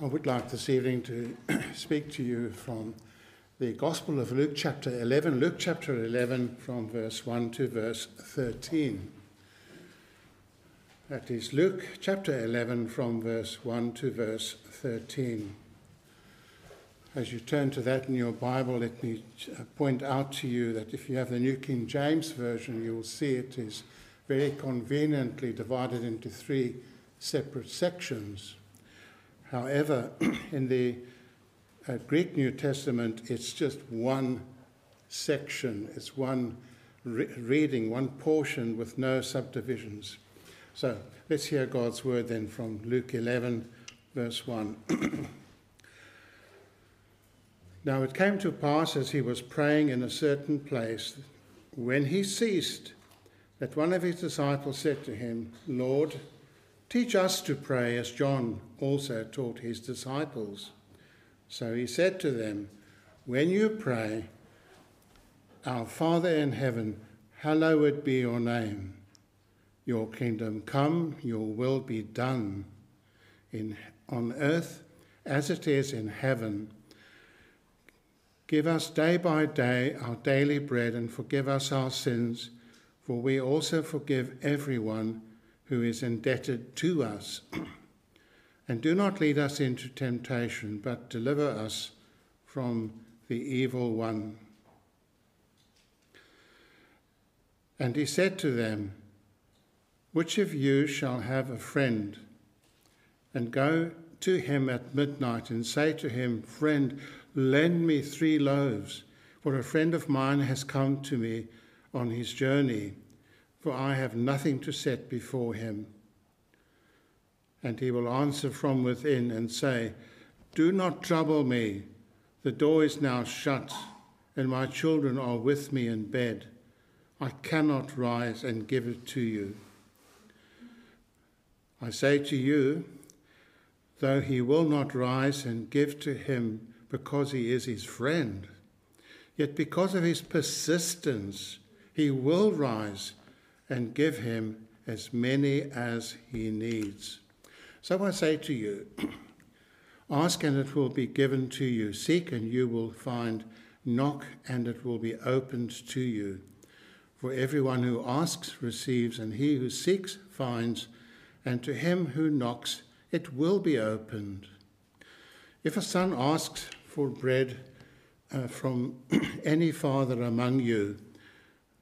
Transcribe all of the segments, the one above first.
I would like this evening to speak to you from the Gospel of Luke, chapter 11. Luke, chapter 11, from verse 1 to verse 13. That is Luke, chapter 11, from verse 1 to verse 13. As you turn to that in your Bible, let me uh, point out to you that if you have the New King James Version, you will see it is very conveniently divided into three separate sections. However, in the uh, Greek New Testament, it's just one section, it's one re- reading, one portion with no subdivisions. So let's hear God's word then from Luke 11, verse 1. now it came to pass as he was praying in a certain place, when he ceased, that one of his disciples said to him, Lord, Teach us to pray as John also taught his disciples. So he said to them, When you pray, Our Father in heaven, hallowed be your name. Your kingdom come, your will be done in, on earth as it is in heaven. Give us day by day our daily bread and forgive us our sins, for we also forgive everyone who is indebted to us. and do not lead us into temptation, but deliver us from the evil one. And he said to them, Which of you shall have a friend, and go to him at midnight and say to him, Friend, lend me three loaves, for a friend of mine has come to me on his journey for I have nothing to set before him. And he will answer from within and say, Do not trouble me. The door is now shut, and my children are with me in bed. I cannot rise and give it to you. I say to you, though he will not rise and give to him because he is his friend, yet because of his persistence, he will rise and give him as many as he needs. So I say to you, ask and it will be given to you, seek and you will find, knock and it will be opened to you. For everyone who asks receives, and he who seeks finds, and to him who knocks it will be opened. If a son asks for bread uh, from any father among you,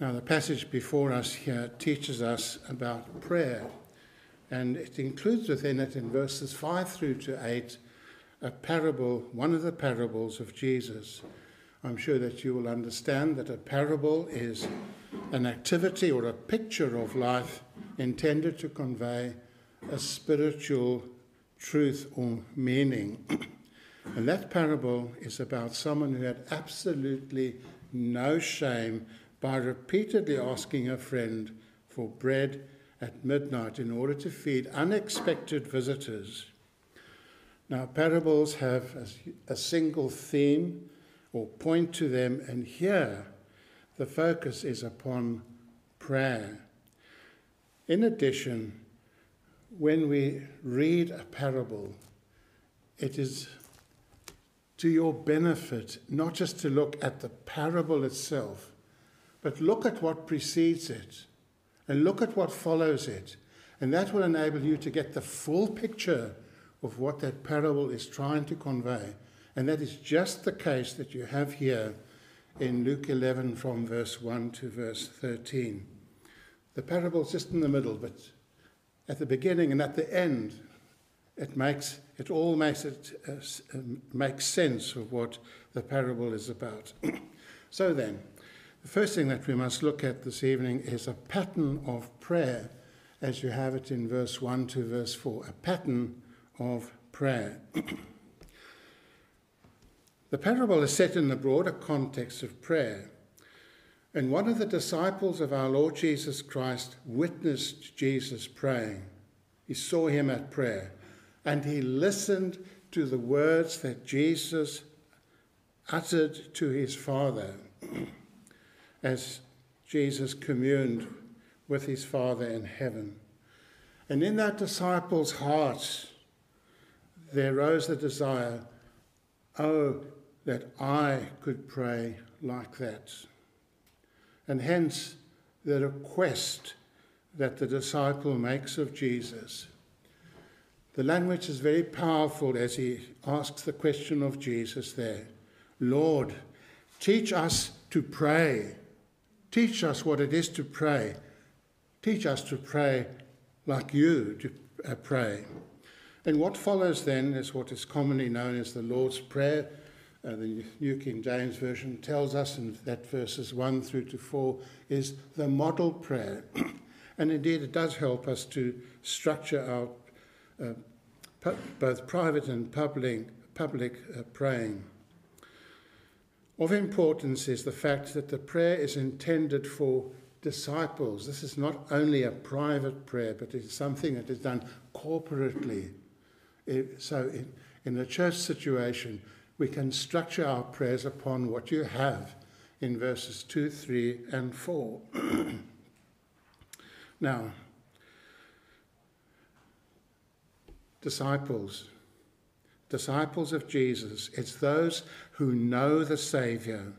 Now, the passage before us here teaches us about prayer, and it includes within it, in verses 5 through to 8, a parable, one of the parables of Jesus. I'm sure that you will understand that a parable is an activity or a picture of life intended to convey a spiritual truth or meaning. and that parable is about someone who had absolutely no shame by repeatedly asking a friend for bread at midnight in order to feed unexpected visitors. Now, parables have a, single theme or point to them, and here the focus is upon prayer. In addition, when we read a parable, it is to your benefit not just to look at the parable itself, but look at what precedes it and look at what follows it. And that will enable you to get the full picture of what that parable is trying to convey. And that is just the case that you have here in Luke 11 from verse 1 to verse 13. The parable is just in the middle, but at the beginning and at the end, it makes it all makes it uh, makes sense of what the parable is about. so then, the first thing that we must look at this evening is a pattern of prayer as you have it in verse 1 to verse 4, a pattern of prayer. the parable is set in the broader context of prayer. And one of the disciples of our Lord Jesus Christ witnessed Jesus praying. He saw him at prayer and he listened to the words that Jesus uttered to his Father as Jesus communed with his Father in heaven. And in that disciple's heart, there rose the desire, oh, that I could pray like that. And hence the request that the disciple makes of Jesus. The language is very powerful as he asks the question of Jesus there Lord, teach us to pray. Teach us what it is to pray. Teach us to pray like you to uh, pray. And what follows then is what is commonly known as the Lord's Prayer. Uh, the New King James Version tells us in that verses 1 through to 4 is the model prayer. and indeed, it does help us to structure our uh, pu- both private and public, public uh, praying. Of importance is the fact that the prayer is intended for disciples. This is not only a private prayer, but it's something that is done corporately. So, in, in a church situation, we can structure our prayers upon what you have in verses 2, 3, and 4. now, disciples disciples of Jesus, it's those who know the Saviour.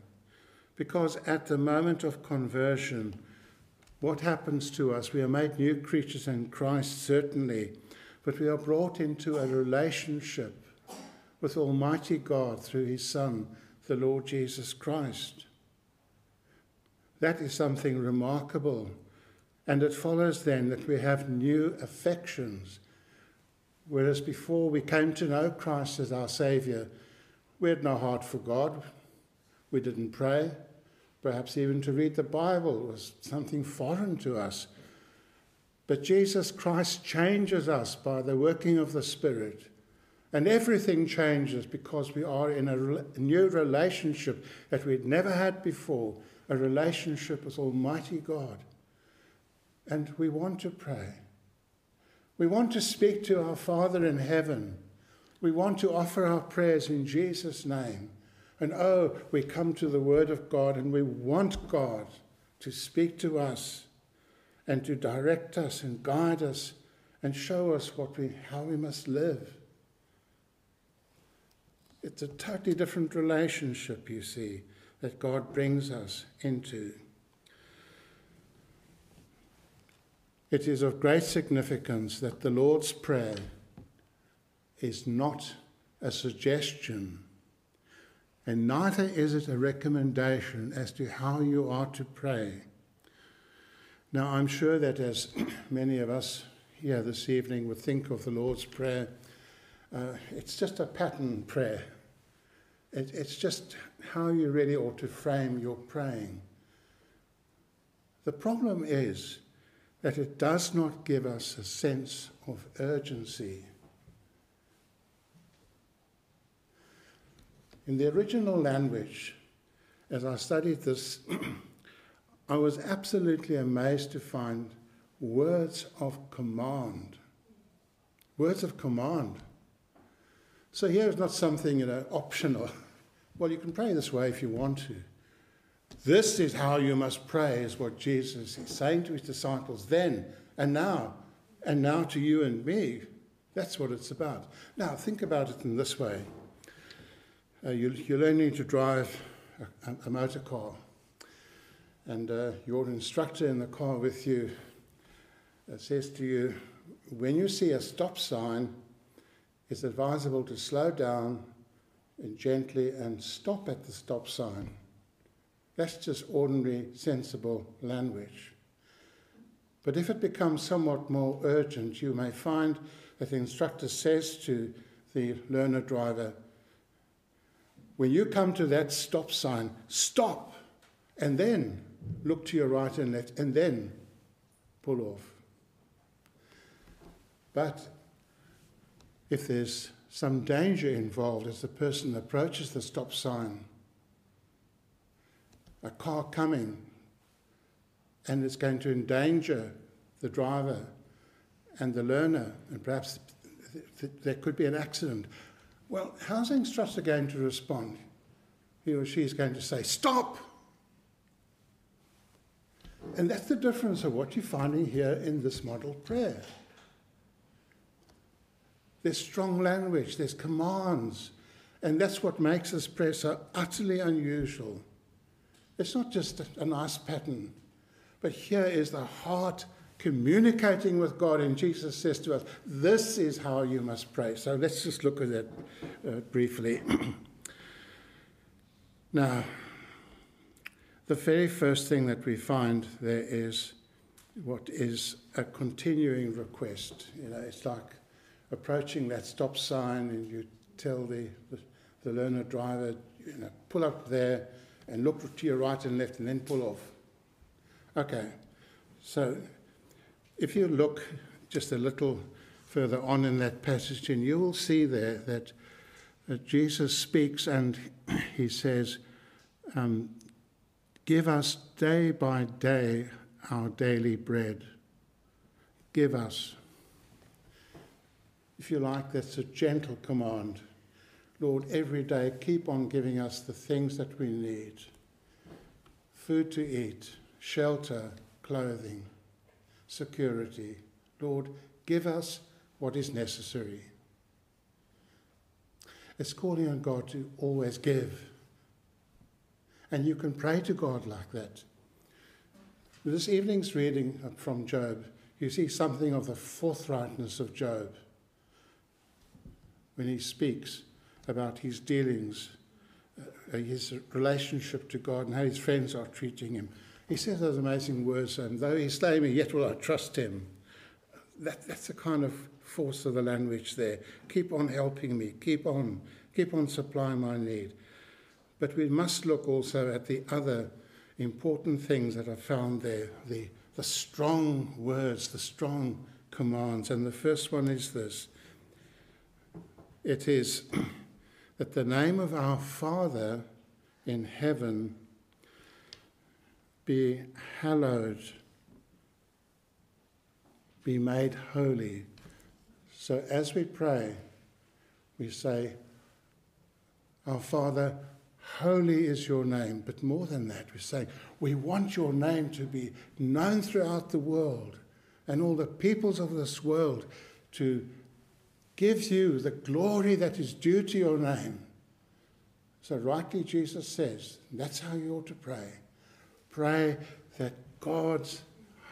Because at the moment of conversion, what happens to us? We are made new creatures in Christ, certainly, but we are brought into a relationship with Almighty God through His Son, the Lord Jesus Christ. That is something remarkable. And it follows then that we have new affections Whereas before we came to know Christ as our Saviour, we had no heart for God. We didn't pray. Perhaps even to read the Bible was something foreign to us. But Jesus Christ changes us by the working of the Spirit. And everything changes because we are in a new relationship that we'd never had before a relationship with Almighty God. And we want to pray. We want to speak to our Father in heaven. We want to offer our prayers in Jesus' name. And oh, we come to the Word of God and we want God to speak to us and to direct us and guide us and show us what we, how we must live. It's a totally different relationship, you see, that God brings us into. It is of great significance that the Lord's Prayer is not a suggestion, and neither is it a recommendation as to how you are to pray. Now, I'm sure that as many of us here this evening would think of the Lord's Prayer, uh, it's just a pattern prayer. It, it's just how you really ought to frame your praying. The problem is that it does not give us a sense of urgency. In the original language, as I studied this, I was absolutely amazed to find words of command. Words of command. So here is not something you know, optional. Well, you can pray this way if you want to. This is how you must pray, is what Jesus is saying to his disciples then and now, and now to you and me. That's what it's about. Now, think about it in this way uh, you, are learning to drive a, a motor car, and uh, your instructor in the car with you uh, says to you, when you see a stop sign, it's advisable to slow down and gently and stop at the stop sign. That's just ordinary, sensible language. But if it becomes somewhat more urgent, you may find that the instructor says to the learner driver, when you come to that stop sign, stop, and then look to your right and left, and then pull off. But if there's some danger involved as the person approaches the stop sign, a car coming, and it's going to endanger the driver and the learner, and perhaps th- th- there could be an accident. Well, how's the instructor going to respond? He or she is going to say, Stop! And that's the difference of what you're finding here in this model prayer. There's strong language, there's commands, and that's what makes this prayer so utterly unusual. It's not just a nice pattern, but here is the heart communicating with God, and Jesus says to us, This is how you must pray. So let's just look at that uh, briefly. now, the very first thing that we find there is what is a continuing request. You know, it's like approaching that stop sign, and you tell the, the, the learner driver, you know, pull up there and look to your right and left, and then pull off. Okay, so if you look just a little further on in that passage, and you will see there that, that Jesus speaks and he says, um, Give us day by day our daily bread. Give us. If you like, that's a gentle command. Lord, every day keep on giving us the things that we need food to eat, shelter, clothing, security. Lord, give us what is necessary. It's calling on God to always give. And you can pray to God like that. This evening's reading from Job, you see something of the forthrightness of Job when he speaks about his dealings, uh, his relationship to God, and how his friends are treating him. He says those amazing words, and though he slay me, yet will I trust him. That, that's the kind of force of the language there. Keep on helping me, keep on, keep on supplying my need. But we must look also at the other important things that are found there the, the strong words, the strong commands. And the first one is this it is that the name of our Father in heaven be hallowed, be made holy. So as we pray, we say, Our Father, Holy is your name. But more than that, we say, we want your name to be known throughout the world and all the peoples of this world to give you the glory that is due to your name. So, rightly, Jesus says, that's how you ought to pray. Pray that God's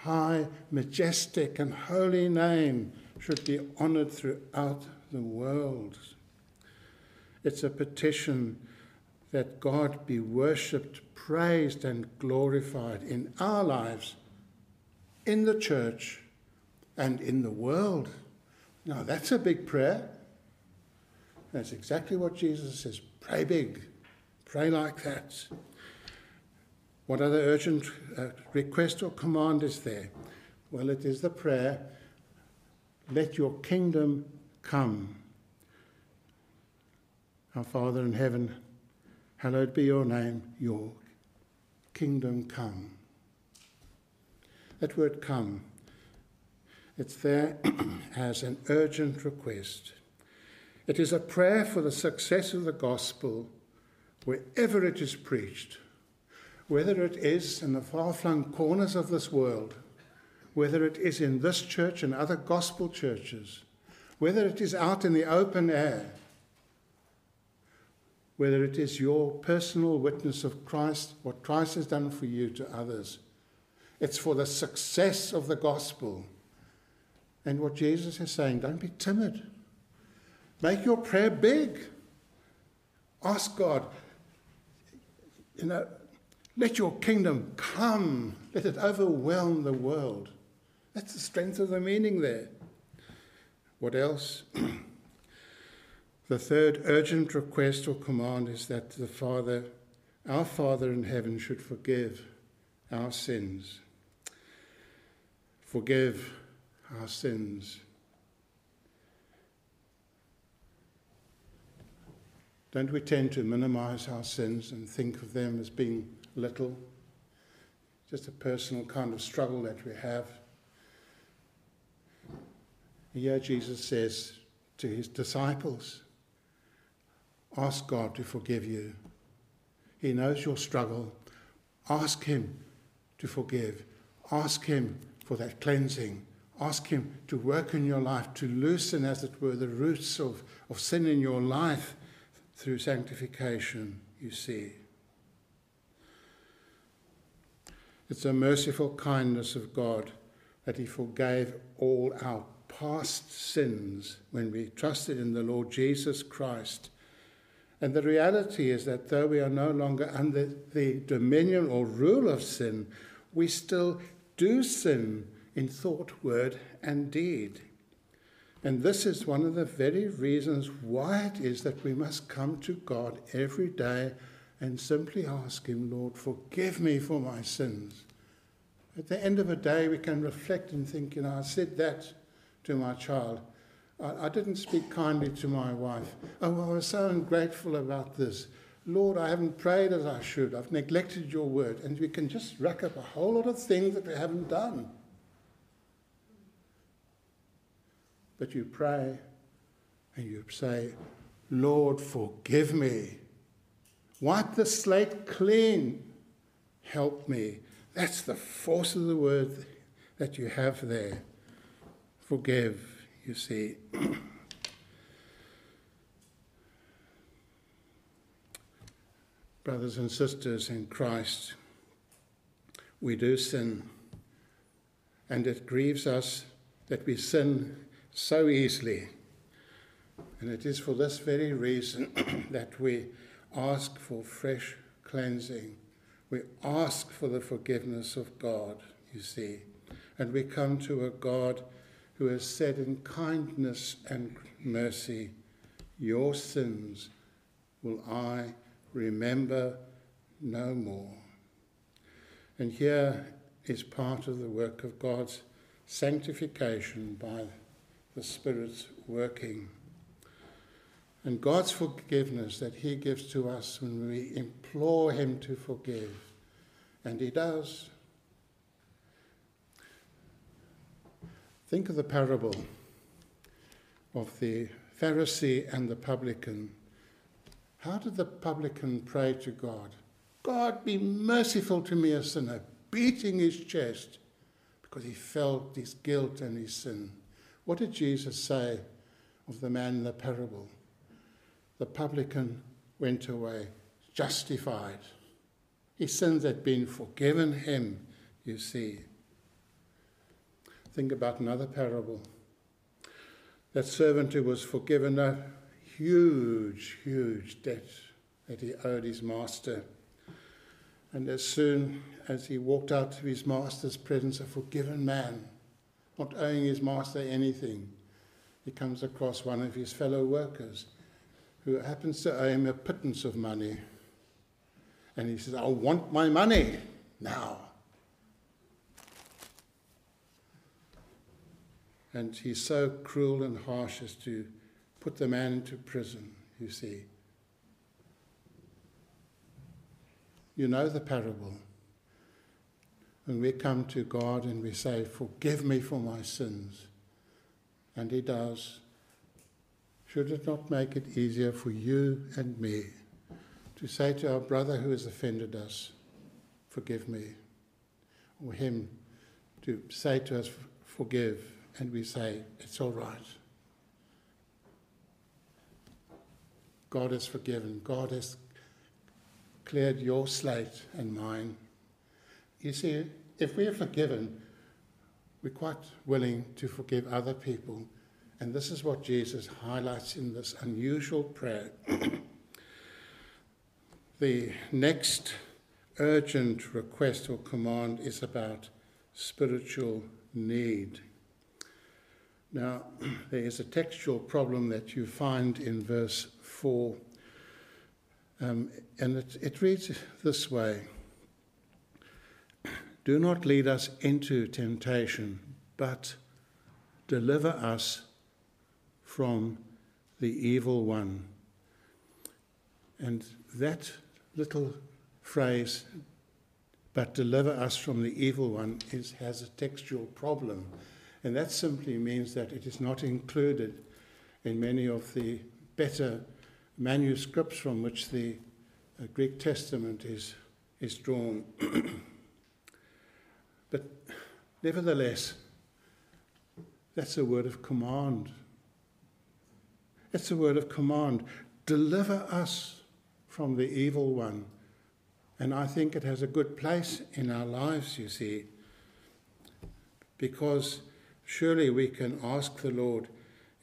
high, majestic, and holy name should be honored throughout the world. It's a petition that God be worshipped, praised, and glorified in our lives, in the church, and in the world. Now, that's a big prayer. That's exactly what Jesus says pray big, pray like that. What other urgent uh, request or command is there? Well, it is the prayer let your kingdom come. Our Father in heaven, Hallowed be your name, your kingdom come. That word come, it's there as an urgent request. It is a prayer for the success of the gospel wherever it is preached, whether it is in the far flung corners of this world, whether it is in this church and other gospel churches, whether it is out in the open air whether it is your personal witness of Christ, what Christ has done for you to others. It's for the success of the gospel. And what Jesus is saying, don't be timid. Make your prayer big. Ask God, you know, let your kingdom come. Let it overwhelm the world. That's the strength of the meaning there. What else? The third urgent request or command is that the Father, our Father in heaven, should forgive our sins. Forgive our sins. Don't we tend to minimize our sins and think of them as being little? Just a personal kind of struggle that we have. Here Jesus says to his disciples, Ask God to forgive you. He knows your struggle. Ask Him to forgive. Ask Him for that cleansing Ask Him to work in your life, to loosen, as it were, the roots of, of sin in your life through sanctification, you see. It's a merciful kindness of God that He forgave all our past sins when we trusted in the Lord Jesus Christ. And the reality is that though we are no longer under the dominion or rule of sin, we still do sin in thought, word, and deed. And this is one of the very reasons why it is that we must come to God every day and simply ask Him, Lord, forgive me for my sins. At the end of a day, we can reflect and think, you know, I said that to my child. I, I didn't speak kindly to my wife. Oh, I was so ungrateful about this. Lord, I haven't prayed as I should. I've neglected your word. And we can just rack up a whole lot of things that we haven't done. But you pray and you say, Lord, forgive me. Wipe the slate clean. Help me. That's the force of the word that you have there. Forgive, you see. Brothers and sisters in Christ, we do sin, and it grieves us that we sin so easily. And it is for this very reason that we ask for fresh cleansing. We ask for the forgiveness of God, you see. And we come to a God who has said in kindness and mercy, Your sins will I remember no more. And here is part of the work of God's sanctification by the Spirit's working. And God's forgiveness that He gives to us when we implore Him to forgive. And He does. Think of the parable of the Pharisee and the publican. How did the publican pray to God? God, be merciful to me, a sinner, beating his chest because he felt his guilt and his sin. What did Jesus say of the man in the parable? The publican went away justified. His sins had been forgiven him, you see. Think about another parable. That servant who was forgiven a huge, huge debt that he owed his master. And as soon as he walked out of his master's presence, a forgiven man, not owing his master anything, he comes across one of his fellow workers who happens to owe him a pittance of money. And he says, I want my money now. And he's so cruel and harsh as to put the man into prison, you see. You know the parable when we come to God and we say, Forgive me for my sins, and He does, should it not make it easier for you and me to say to our brother who has offended us, Forgive me? Or him to say to us, Forgive, and we say, It's all right. God has forgiven. God has cleared your slate and mine. You see, if we are forgiven, we're quite willing to forgive other people. And this is what Jesus highlights in this unusual prayer. the next urgent request or command is about spiritual need. Now, there is a textual problem that you find in verse 4, um, and it, it reads this way. Do not lead us into temptation, but deliver us from the evil one. And that little phrase, but deliver us from the evil one, is, has a textual problem. And that simply means that it is not included in many of the better manuscripts from which the uh, Greek Testament is, is drawn. but nevertheless, that's a word of command. It's a word of command. Deliver us from the evil one. And I think it has a good place in our lives, you see, because surely we can ask the Lord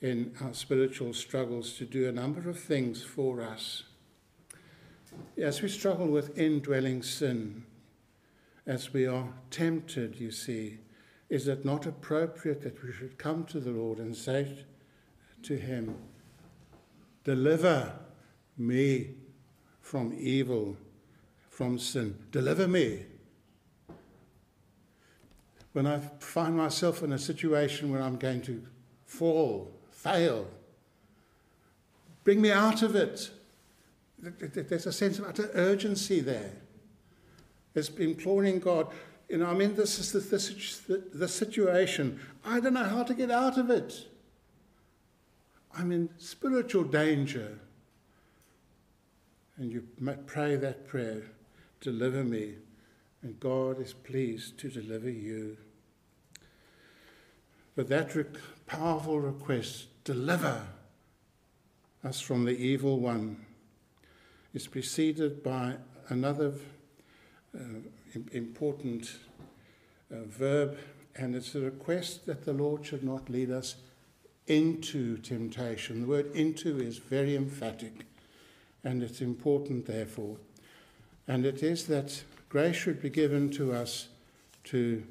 in our spiritual struggles to do a number of things for us. As we struggle with indwelling sin, as we are tempted, you see, is it not appropriate that we should come to the Lord and say to Him, Deliver me from evil, from sin. Deliver me. When I find myself in a situation where I'm going to fall, fail, bring me out of it. There's a sense of utter urgency there. It's imploring God. You know, I mean, this is the, the, situation. I don't know how to get out of it. I'm in spiritual danger. And you pray that prayer deliver me. And God is pleased to deliver you. But that re- powerful request, deliver us from the evil one, is preceded by another important uh, verb, and it's a request that the Lord should not lead us into temptation. The word into is very emphatic, and it's important, therefore. And it is that grace should be given to us to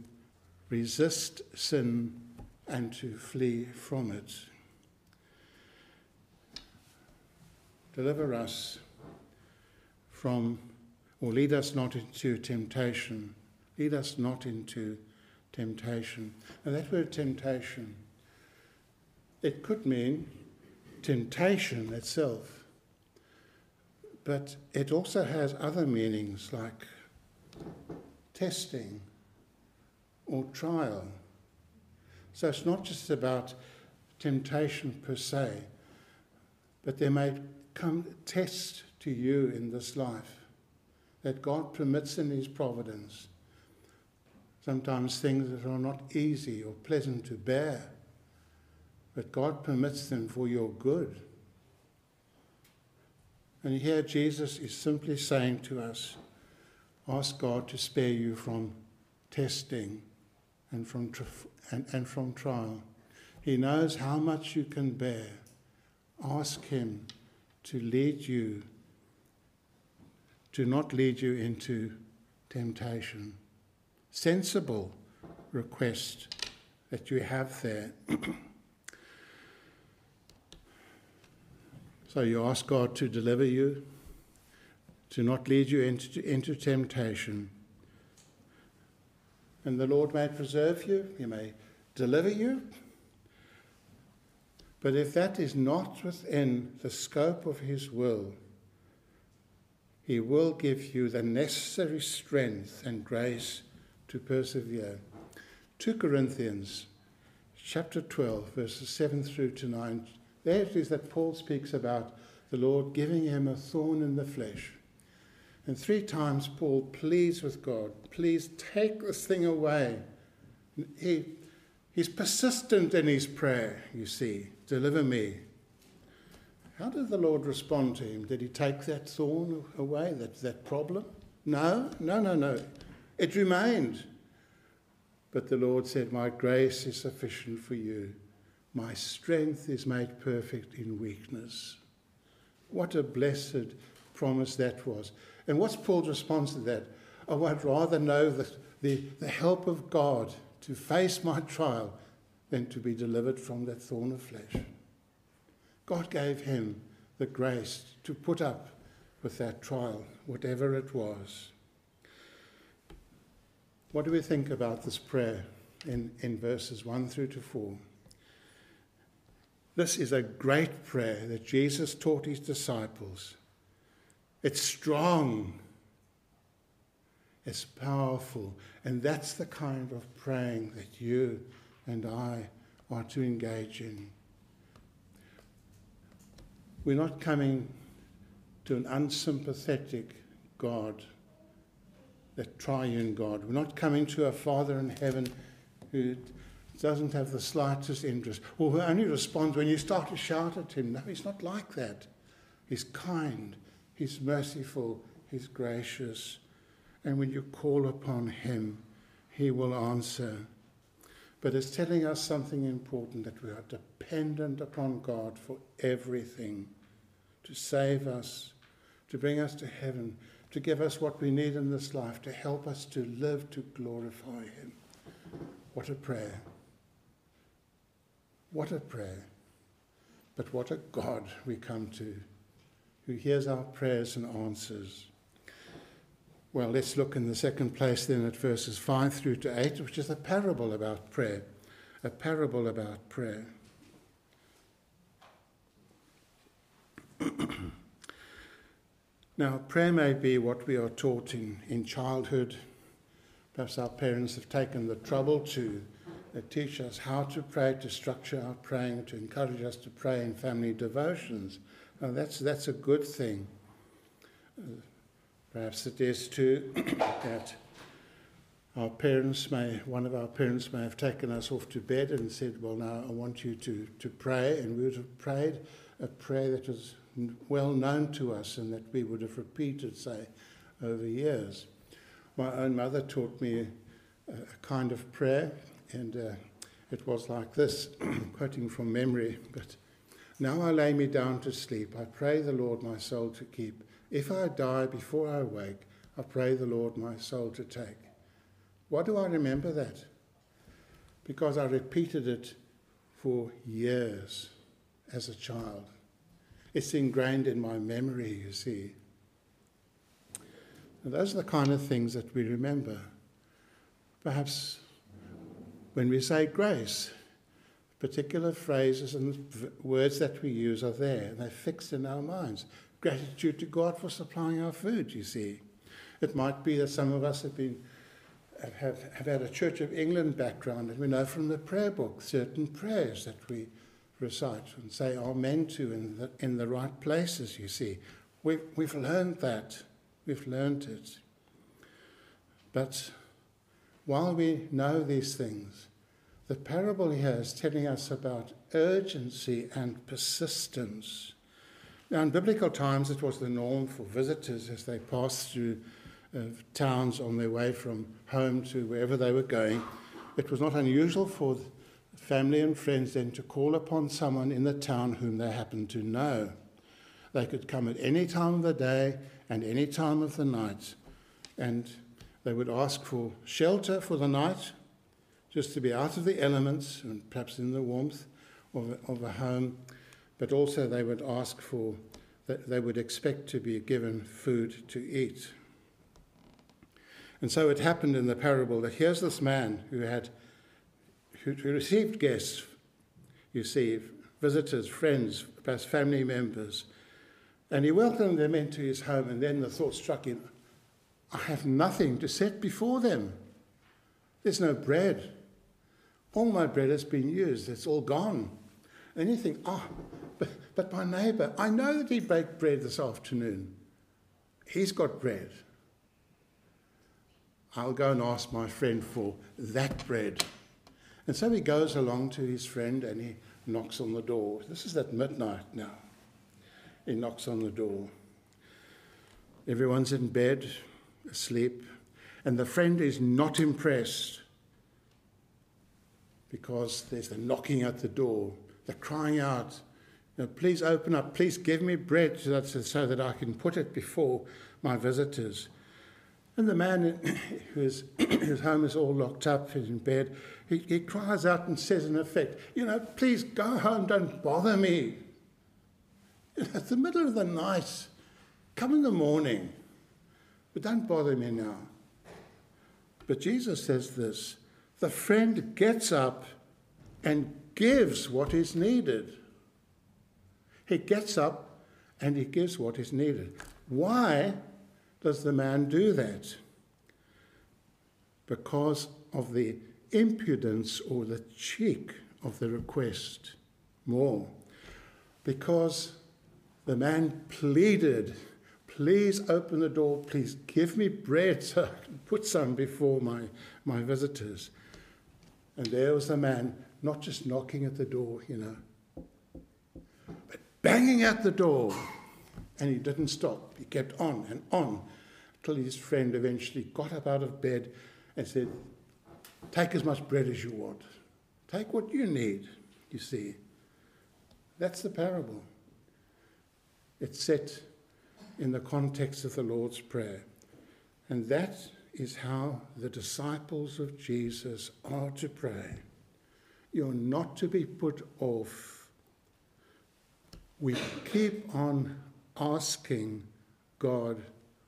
resist sin and to flee from it. Deliver us from, or lead us not into temptation. Lead us not into temptation. And that word temptation it could mean temptation itself, but it also has other meanings like testing or trial. So it's not just about temptation per se, but there may come tests to you in this life that God permits in His providence. Sometimes things that are not easy or pleasant to bear but God permits them for your good. And here Jesus is simply saying to us, ask God to spare you from testing and from, and, and from trial. He knows how much you can bear. Ask Him to lead you, to not lead you into temptation. Sensible request that you have there. So you ask God to deliver you, to not lead you into, into temptation. And the Lord may preserve you, He may deliver you. But if that is not within the scope of His will, He will give you the necessary strength and grace to persevere. 2 Corinthians chapter 12, verses 7 through to 9 there it is that Paul speaks about the Lord giving him a thorn in the flesh. And three times Paul pleads with God, please take this thing away. He, he's persistent in his prayer, you see, deliver me. How did the Lord respond to him? Did he take that thorn away, that, that problem? No, no, no, no. It remained. But the Lord said, My grace is sufficient for you my strength is made perfect in weakness. What a blessed promise that was. And what's Paul's response to that? Oh, I'd rather know the, the, the help of God to face my trial than to be delivered from that thorn of flesh. God gave him the grace to put up with that trial, whatever it was. What do we think about this prayer in, in verses 1 through to 4? This is a great prayer that Jesus taught his disciples It's strong. It's powerful. And that's the kind of praying that you and I are to engage in. We're not coming to an unsympathetic God, that triune God. We're not coming to a Father in heaven who doesn't have the slightest interest, or who only responds when you start to shout at him. No, he's not like that. He's kind, he's merciful, he's gracious. And when you call upon him, he will answer. But it's telling us something important that we are dependent upon God for everything to save us, to bring us to heaven, to give us what we need in this life, to help us to live to glorify Him. What a prayer! What a prayer! But what a God we come to, who hears our prayers and answers. Well, let's look in the second place then at verses 5 through to 8, which is a parable about prayer. A parable about prayer. Now, prayer may be what we are taught in, in childhood. Perhaps our parents have taken the trouble to uh, teach us how to pray, to structure our praying, to encourage us to pray in family devotions. Now, that's, that's a good thing. Uh, perhaps it is too that our parents may, one of our parents may have taken us off to bed and said, Well, now I want you to, to pray. And we would have prayed a prayer that was well known to us and that we would have repeated, say, over years. My own mother taught me a, kind of prayer, and uh, it was like this, quoting from memory. But now I lay me down to sleep. I pray the Lord my soul to keep. If I die before I wake, I pray the Lord my soul to take. Why do I remember that? Because I repeated it for years as a child. It's ingrained in my memory, you see. And those are the kind of things that we remember. Perhaps when we say grace, particular phrases and words that we use are there, and they're fixed in our minds. Gratitude to God for supplying our food, you see. It might be that some of us have been have, have had a Church of England background, and we know from the prayer book certain prayers that we recite and say amen to in the, in the right places, you see. We've, we've learned that. We've learned it. But while we know these things, the parable here is telling us about urgency and persistence. Now, in biblical times, it was the norm for visitors as they passed through uh, towns on their way from home to wherever they were going. It was not unusual for family and friends then to call upon someone in the town whom they happened to know. They could come at any time of the day and any time of the night, and they would ask for shelter for the night, just to be out of the elements and perhaps in the warmth of a, of a home, but also they would ask for, that they would expect to be given food to eat. And so it happened in the parable that here's this man who had who received guests, you see, visitors, friends, perhaps family members, and he welcomed them into his home, and then the thought struck him I have nothing to set before them. There's no bread. All my bread has been used, it's all gone. And you think, oh, but, but my neighbour, I know that he baked bread this afternoon. He's got bread. I'll go and ask my friend for that bread. And so he goes along to his friend and he knocks on the door. This is at midnight now. He knocks on the door. Everyone's in bed, asleep, and the friend is not impressed because there's the knocking at the door, the crying out, you know, please open up, please give me bread so that, so that I can put it before my visitors. And the man whose, whose home is all locked up, is in bed, he, he cries out and says, in effect, You know, please go home, don't bother me. It's the middle of the night. Come in the morning, but don't bother me now. But Jesus says this the friend gets up and gives what is needed. He gets up and he gives what is needed. Why does the man do that? Because of the impudence or the cheek of the request. More. Because the man pleaded, Please open the door, please give me bread so I can put some before my, my visitors. And there was the man, not just knocking at the door, you know, but banging at the door. And he didn't stop. He kept on and on till his friend eventually got up out of bed and said, Take as much bread as you want. Take what you need, you see. That's the parable. It's set in the context of the Lord's Prayer. And that is how the disciples of Jesus are to pray. You're not to be put off. We keep on asking God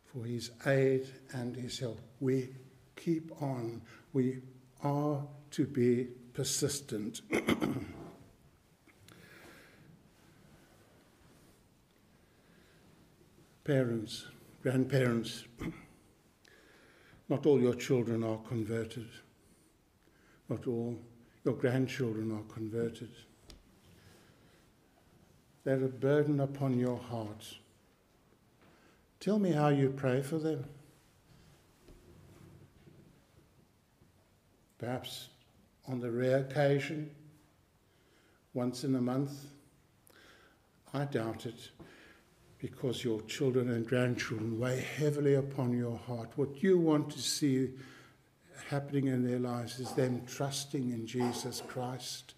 for his aid and his help. We keep on. We are to be persistent. Parents, grandparents, not all your children are converted. Not all your grandchildren are converted. They're a burden upon your heart. Tell me how you pray for them. Perhaps on the rare occasion, once in a month. I doubt it because your children and grandchildren weigh heavily upon your heart. What you want to see happening in their lives is them trusting in Jesus Christ,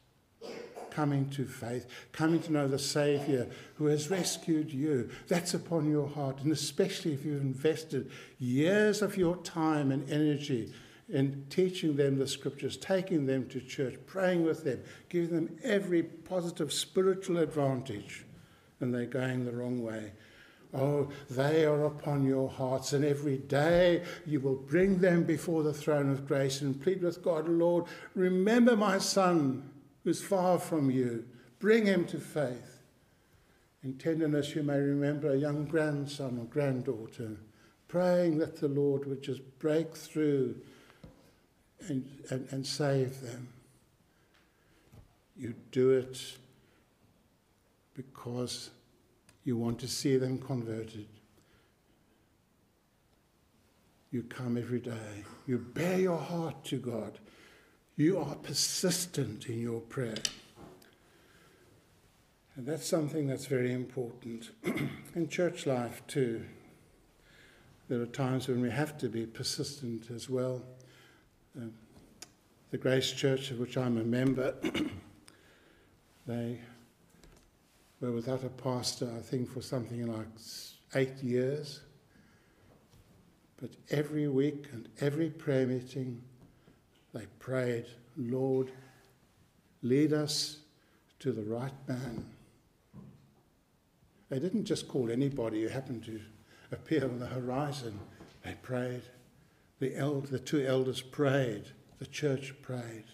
coming to faith, coming to know the Savior who has rescued you. That's upon your heart, and especially if you've invested years of your time and energy in teaching them the scriptures, taking them to church, praying with them, giving them every positive spiritual advantage and they're going the wrong way. Oh, they are upon your hearts, and every day you will bring them before the throne of grace and plead with God, Lord, remember my son who's far from you. Bring him to faith. In tenderness, you may remember a young grandson or granddaughter praying that the Lord would just break through and, and, and save them. You do it because you want to see them converted. You come every day. You bear your heart to God. You are persistent in your prayer. And that's something that's very important. in church life, too, there are times when we have to be persistent as well. Uh, the Grace Church, of which I'm a member, they were without a pastor, I think, for something like eight years. But every week and every prayer meeting, they prayed, Lord, lead us to the right man. They didn't just call anybody who happened to appear on the horizon. They prayed. The, eld- the two elders prayed. The church prayed.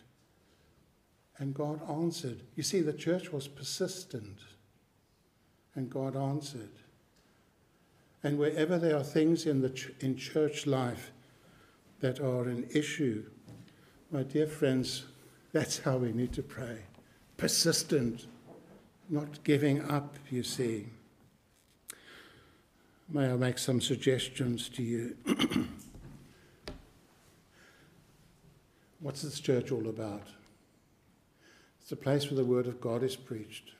And God answered. You see, the church was persistent. And God answered. And wherever there are things in, the ch- in church life that are an issue, my dear friends, that's how we need to pray. Persistent, not giving up, you see. May I make some suggestions to you? What's this church all about? It's a place where the Word of God is preached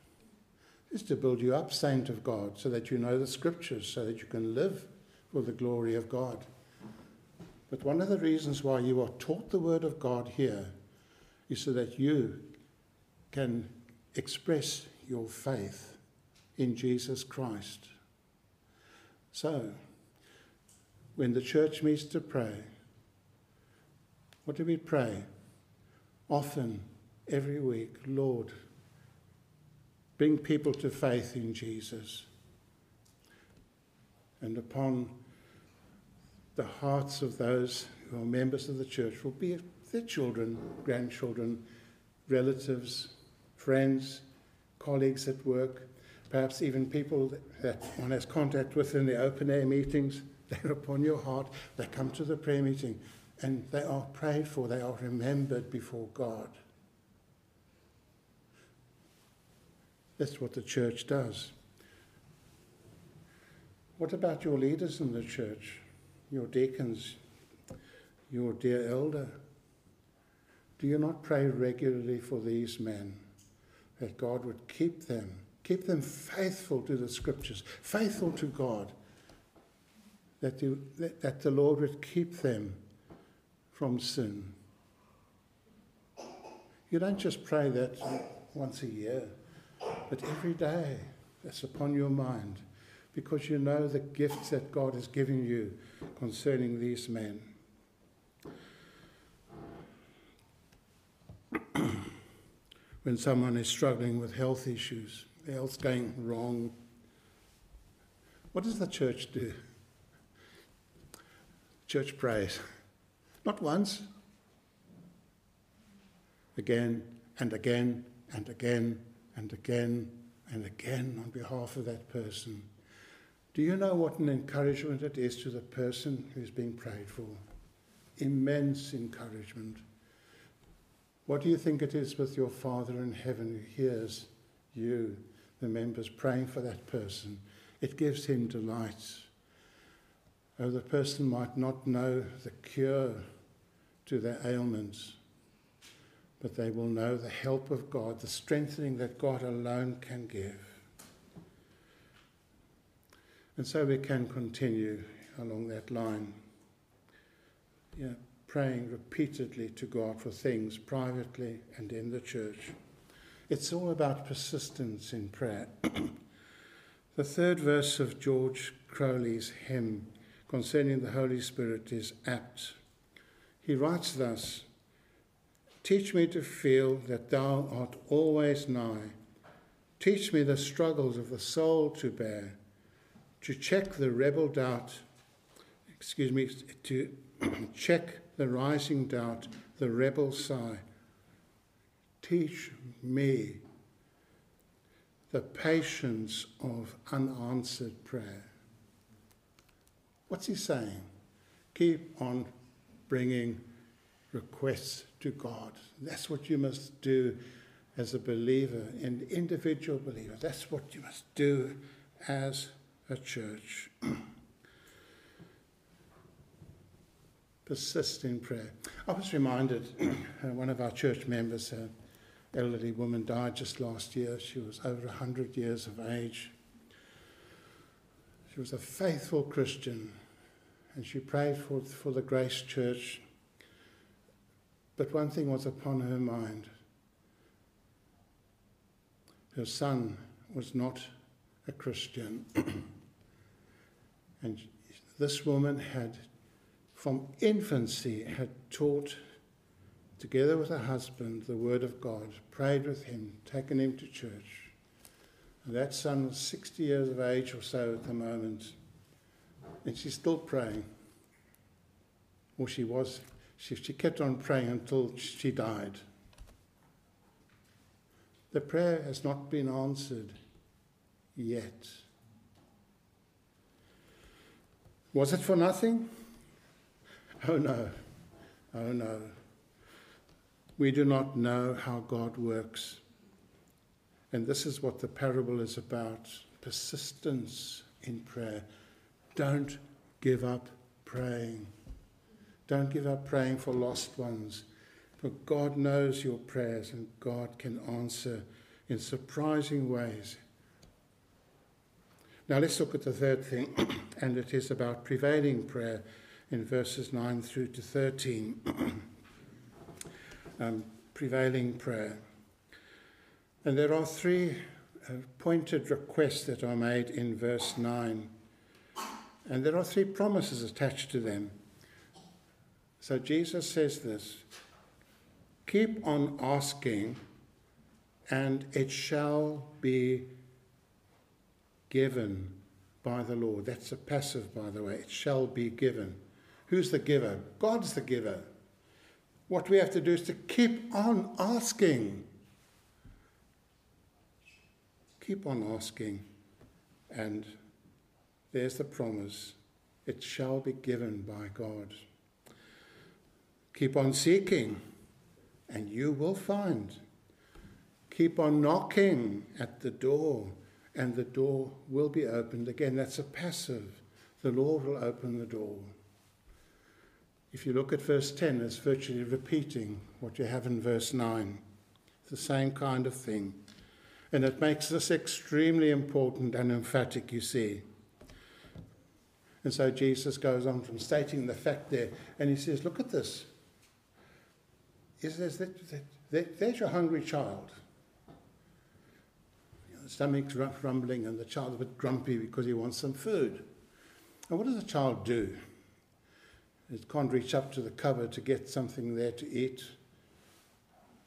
It's to build you up, saint of God, so that you know the scriptures, so that you can live for the glory of God. But one of the reasons why you are taught the word of God here is so that you can express your faith in Jesus Christ. So, when the church meets to pray, what do we pray? Often, every week, Lord, bring people to faith in Jesus. And upon the hearts of those who are members of the church will be their children, grandchildren, relatives, friends, colleagues at work. perhaps even people that one has contact with in the open air meetings. They're upon your heart. They come to the prayer meeting and they are prayed for, they are remembered before God. That's what the church does. What about your leaders in the church, your deacons, your dear elder? Do you not pray regularly for these men that God would keep them, keep them faithful to the scriptures, faithful to God, that, that, that the Lord would keep them from sin? You don't just pray that once a year, but every day that's upon your mind because you know the gifts that God has given you concerning these men. when someone is struggling with health issues, health's going wrong, what does the church do? Church prays. Not once, again and again and again and again and again on behalf of that person. Do you know what an encouragement it is to the person who's being prayed for? Immense encouragement. What do you think it is with your Father in heaven who hears you, the members, praying for that person? It gives him delight. Oh, the person might not know the cure to their ailments, but they will know the help of God, the strengthening that God alone can give. And so we can continue along that line. Yeah, praying repeatedly to God for things privately and in the church. It's all about persistence in prayer. the third verse of George Croly's hymn concerning the Holy Spirit is apt. He writes thus Teach me to feel that thou art always nigh. Teach me the struggles of the soul to bear to check the rebel doubt, excuse me, to check the rising doubt, the rebel sigh. Teach me the patience of unanswered prayer. What's he saying? Keep on bringing requests to God. That's what you must do as a believer, an individual believer. That's what you must do as a church. Persist in prayer. I was reminded, uh, one of our church members, an elderly woman, died just last year. She was over 100 years of age. She was a faithful Christian, and she prayed for, for the Grace Church. But one thing was upon her mind her son was not a Christian. And this woman had, from infancy, had taught, together with her husband, the Word of God, prayed with him, taken him to church. And that son was 60 years of age or so at the moment. And she's still praying. Or she was. She, she kept on praying until she died. The prayer has not been answered yet. Was it for nothing? Oh no, oh no. We do not know how God works. And this is what the parable is about persistence in prayer. Don't give up praying. Don't give up praying for lost ones. For God knows your prayers and God can answer in surprising ways now let's look at the third thing, and it is about prevailing prayer in verses 9 through to 13. um, prevailing prayer. And there are three uh, pointed requests that are made in verse 9. And there are three promises attached to them. So Jesus says this Keep on asking, and it shall be given by the Lord. That's a passive, by the way. It shall be given. Who's the giver? God's the giver. What we have to do is to keep on asking. keep on asking, and there's the promise it shall be given by God. Keep on seeking, and you will find. Keep on knocking at the door, and the door will be opened. Again, that's a passive. The Lord will open the door. If you look at verse 10, it's virtually repeating what you have in verse 9. It's the same kind of thing. And it makes this extremely important and emphatic, you see. And so Jesus goes on from stating the fact there, and he says, Look at this. He says, There's your hungry child stomach's rumbling and the child's a bit grumpy because he wants some food. And what does the child do? It can't reach up to the cupboard to get something there to eat.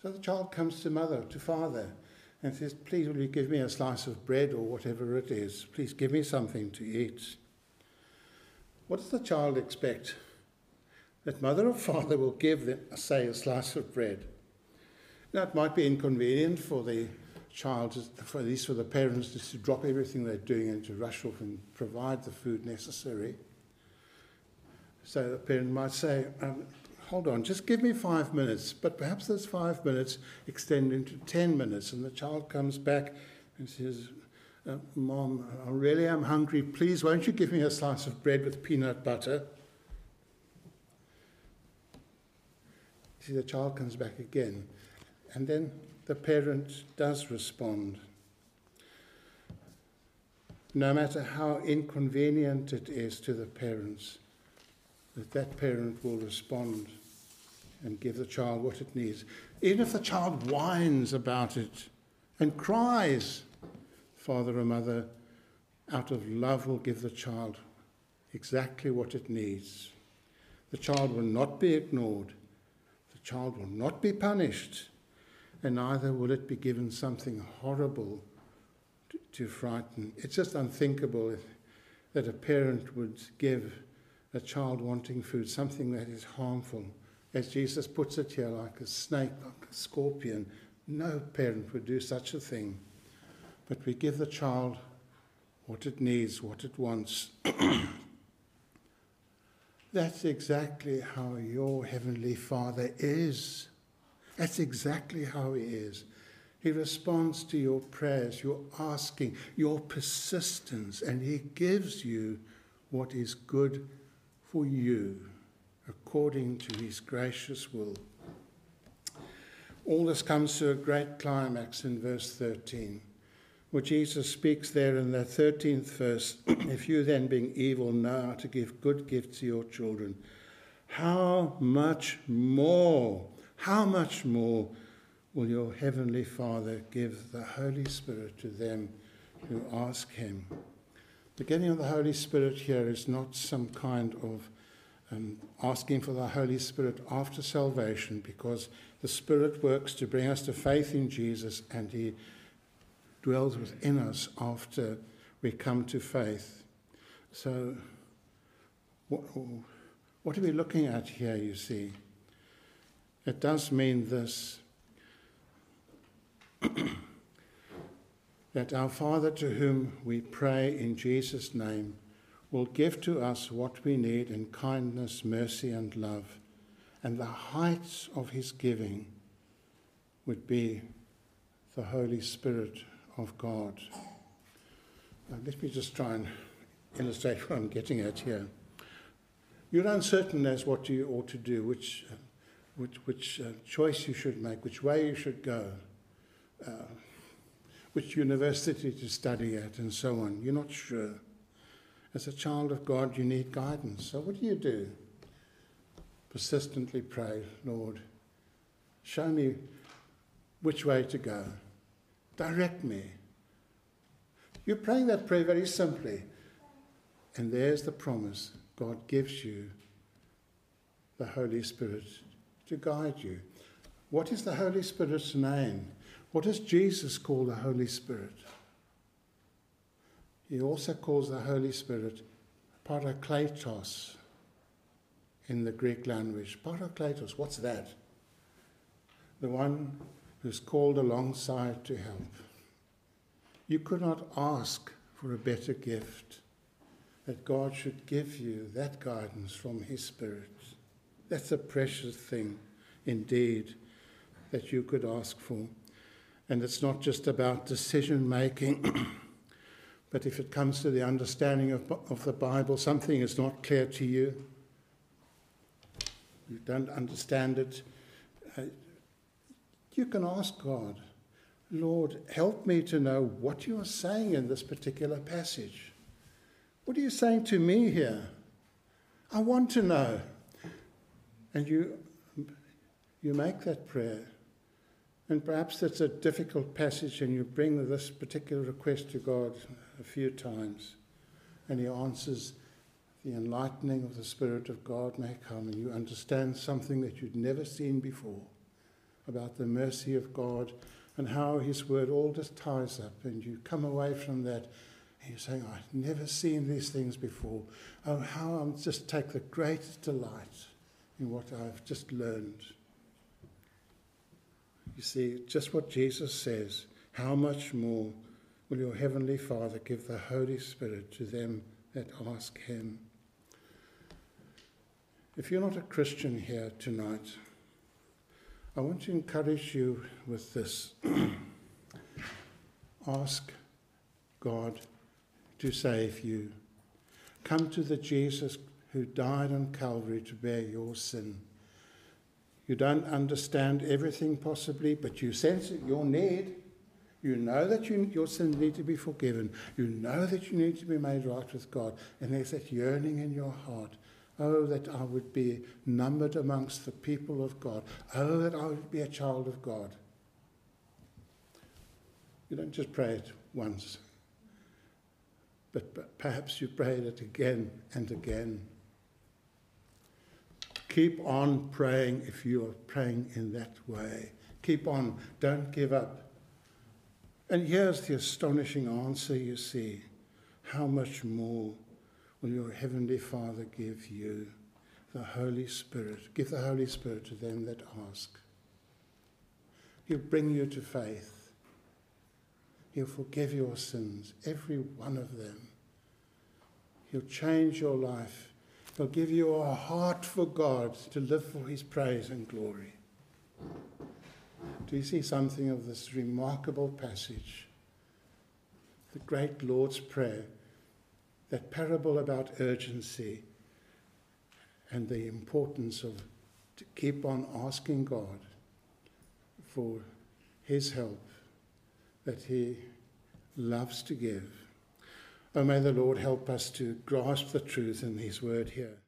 So the child comes to mother, to father, and says, Please, will you give me a slice of bread or whatever it is? Please give me something to eat. What does the child expect? That mother or father will give them, say, a slice of bread. Now, it might be inconvenient for the child, for at least for the parents, just to drop everything they're doing and to rush off and provide the food necessary. So the parent might say, um, hold on, just give me five minutes. But perhaps those five minutes extend into 10 minutes, and the child comes back and says, uh, Mom, I really am hungry. Please, won't you give me a slice of bread with peanut butter? See, the child comes back again. And then the parent does respond. No matter how inconvenient it is to the parents, that that parent will respond and give the child what it needs. Even if the child whines about it and cries, father or mother, out of love, will give the child exactly what it needs. The child will not be ignored. The child will not be punished and neither will it be given something horrible to, to frighten. It's just unthinkable that a parent would give a child wanting food something that is harmful. As Jesus puts it here, like a snake, like a scorpion. No parent would do such a thing. But we give the child what it needs, what it wants. That's exactly how your Heavenly Father is. That's exactly how He is. He responds to your prayers, your asking, your persistence, and He gives you what is good for you according to His gracious will. All this comes to a great climax in verse 13, where Jesus speaks there in the 13th verse If you then, being evil, know how to give good gifts to your children, how much more how much more will your Heavenly Father give the Holy Spirit to them who ask Him? The getting of the Holy Spirit here is not some kind of um, asking for the Holy Spirit after salvation because the Spirit works to bring us to faith in Jesus and He dwells within us after we come to faith. So, what, what are we looking at here, you see? It does mean this that our Father to whom we pray in Jesus' name will give to us what we need in kindness, mercy, and love. And the heights of his giving would be the Holy Spirit of God. Now, let me just try and illustrate what I'm getting at here. You're uncertain as what you ought to do, which which, which uh, choice you should make, which way you should go, uh, which university to study at, and so on. You're not sure. As a child of God, you need guidance. So, what do you do? Persistently pray, Lord, show me which way to go. Direct me. You're praying that prayer very simply. And there's the promise God gives you the Holy Spirit to guide you. What is the Holy Spirit's name? What does Jesus call the Holy Spirit? He also calls the Holy Spirit Parakletos in the Greek language. Parakletos, what's that? The one who's called alongside to help. You could not ask for a better gift, that God should give you that guidance from His Spirit. That's a precious thing indeed that you could ask for. And it's not just about decision making, but if it comes to the understanding of, of the Bible, something is not clear to you, you don't understand it, uh, you can ask God, Lord, help me to know what you are saying in this particular passage. What are you saying to me here? I want to know. And you, you make that prayer. And perhaps it's a difficult passage, and you bring this particular request to God a few times, and He answers. The enlightening of the Spirit of God may come, and you understand something that you'd never seen before about the mercy of God and how His Word all just ties up, and you come away from that. And you're saying, I've never seen these things before. Oh, how I'm just take the greatest delight in what I've just learned. You see, just what Jesus says how much more will your Heavenly Father give the Holy Spirit to them that ask Him? If you're not a Christian here tonight, I want to encourage you with this. ask God to save you. Come to the Jesus who died on Calvary to bear your sin. You don't understand everything possibly, but you sense it, your need. You know that you, your sins need to be forgiven. You know that you need to be made right with God. And there's that yearning in your heart. Oh, that I would be numbered amongst the people of God. Oh, that I would be a child of God. You don't just pray it once, but perhaps you prayed it again and again. Keep on praying if you are praying in that way. Keep on. Don't give up. And here's the astonishing answer you see. How much more will your Heavenly Father give you? The Holy Spirit. Give the Holy Spirit to them that ask. He'll bring you to faith. He'll forgive your sins, every one of them. He'll change your life He'll give you a heart for God to live for His praise and glory. Do you see something of this remarkable passage? The great Lord's Prayer, that parable about urgency and the importance of to keep on asking God for His help that He loves to give. Oh, may the Lord help us to grasp the truth in His word here.